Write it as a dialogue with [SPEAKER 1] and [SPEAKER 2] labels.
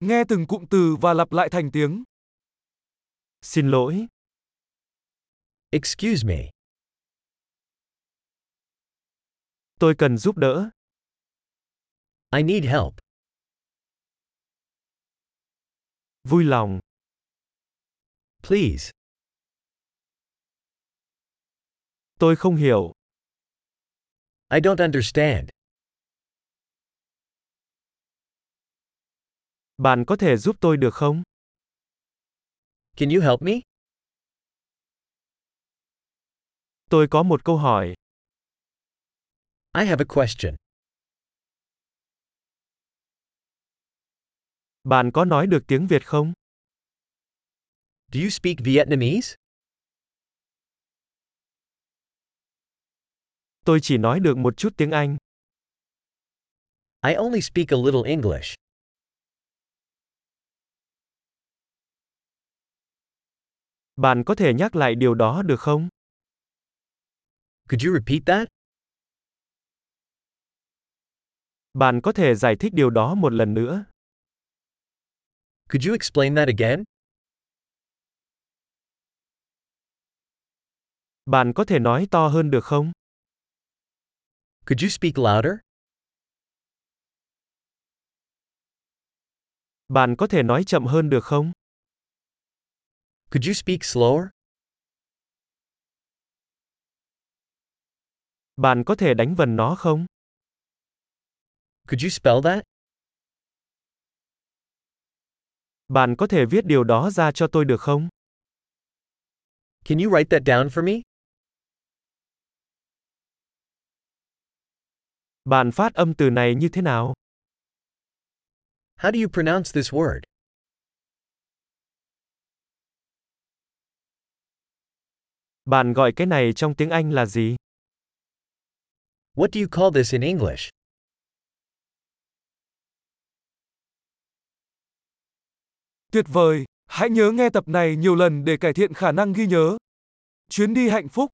[SPEAKER 1] Nghe từng cụm từ và lặp lại thành tiếng.
[SPEAKER 2] Xin lỗi.
[SPEAKER 3] Excuse me.
[SPEAKER 2] Tôi cần giúp đỡ.
[SPEAKER 3] I need help.
[SPEAKER 2] Vui lòng.
[SPEAKER 3] Please.
[SPEAKER 2] Tôi không hiểu.
[SPEAKER 3] I don't understand.
[SPEAKER 2] Bạn có thể giúp tôi được không?
[SPEAKER 3] Can you help me?
[SPEAKER 2] Tôi có một câu hỏi.
[SPEAKER 3] I have a question.
[SPEAKER 2] Bạn có nói được tiếng Việt không?
[SPEAKER 3] Do you speak Vietnamese?
[SPEAKER 2] Tôi chỉ nói được một chút tiếng Anh.
[SPEAKER 3] I only speak a little English.
[SPEAKER 2] Bạn có thể nhắc lại điều đó được không?
[SPEAKER 3] Could you repeat that?
[SPEAKER 2] Bạn có thể giải thích điều đó một lần nữa.
[SPEAKER 3] Could you explain that again?
[SPEAKER 2] Bạn có thể nói to hơn được không?
[SPEAKER 3] Could you speak louder?
[SPEAKER 2] Bạn có thể nói chậm hơn được không?
[SPEAKER 3] Could you speak slower?
[SPEAKER 2] Bạn có thể đánh vần nó không?
[SPEAKER 3] Could you spell that?
[SPEAKER 2] Bạn có thể viết điều đó ra cho tôi được không?
[SPEAKER 3] Can you write that down for me?
[SPEAKER 2] Bạn phát âm từ này như thế nào?
[SPEAKER 3] How do you pronounce this word?
[SPEAKER 2] Bạn gọi cái này trong tiếng Anh là gì?
[SPEAKER 3] What do you call this in English?
[SPEAKER 1] Tuyệt vời! Hãy nhớ nghe tập này nhiều lần để cải thiện khả năng ghi nhớ. Chuyến đi hạnh phúc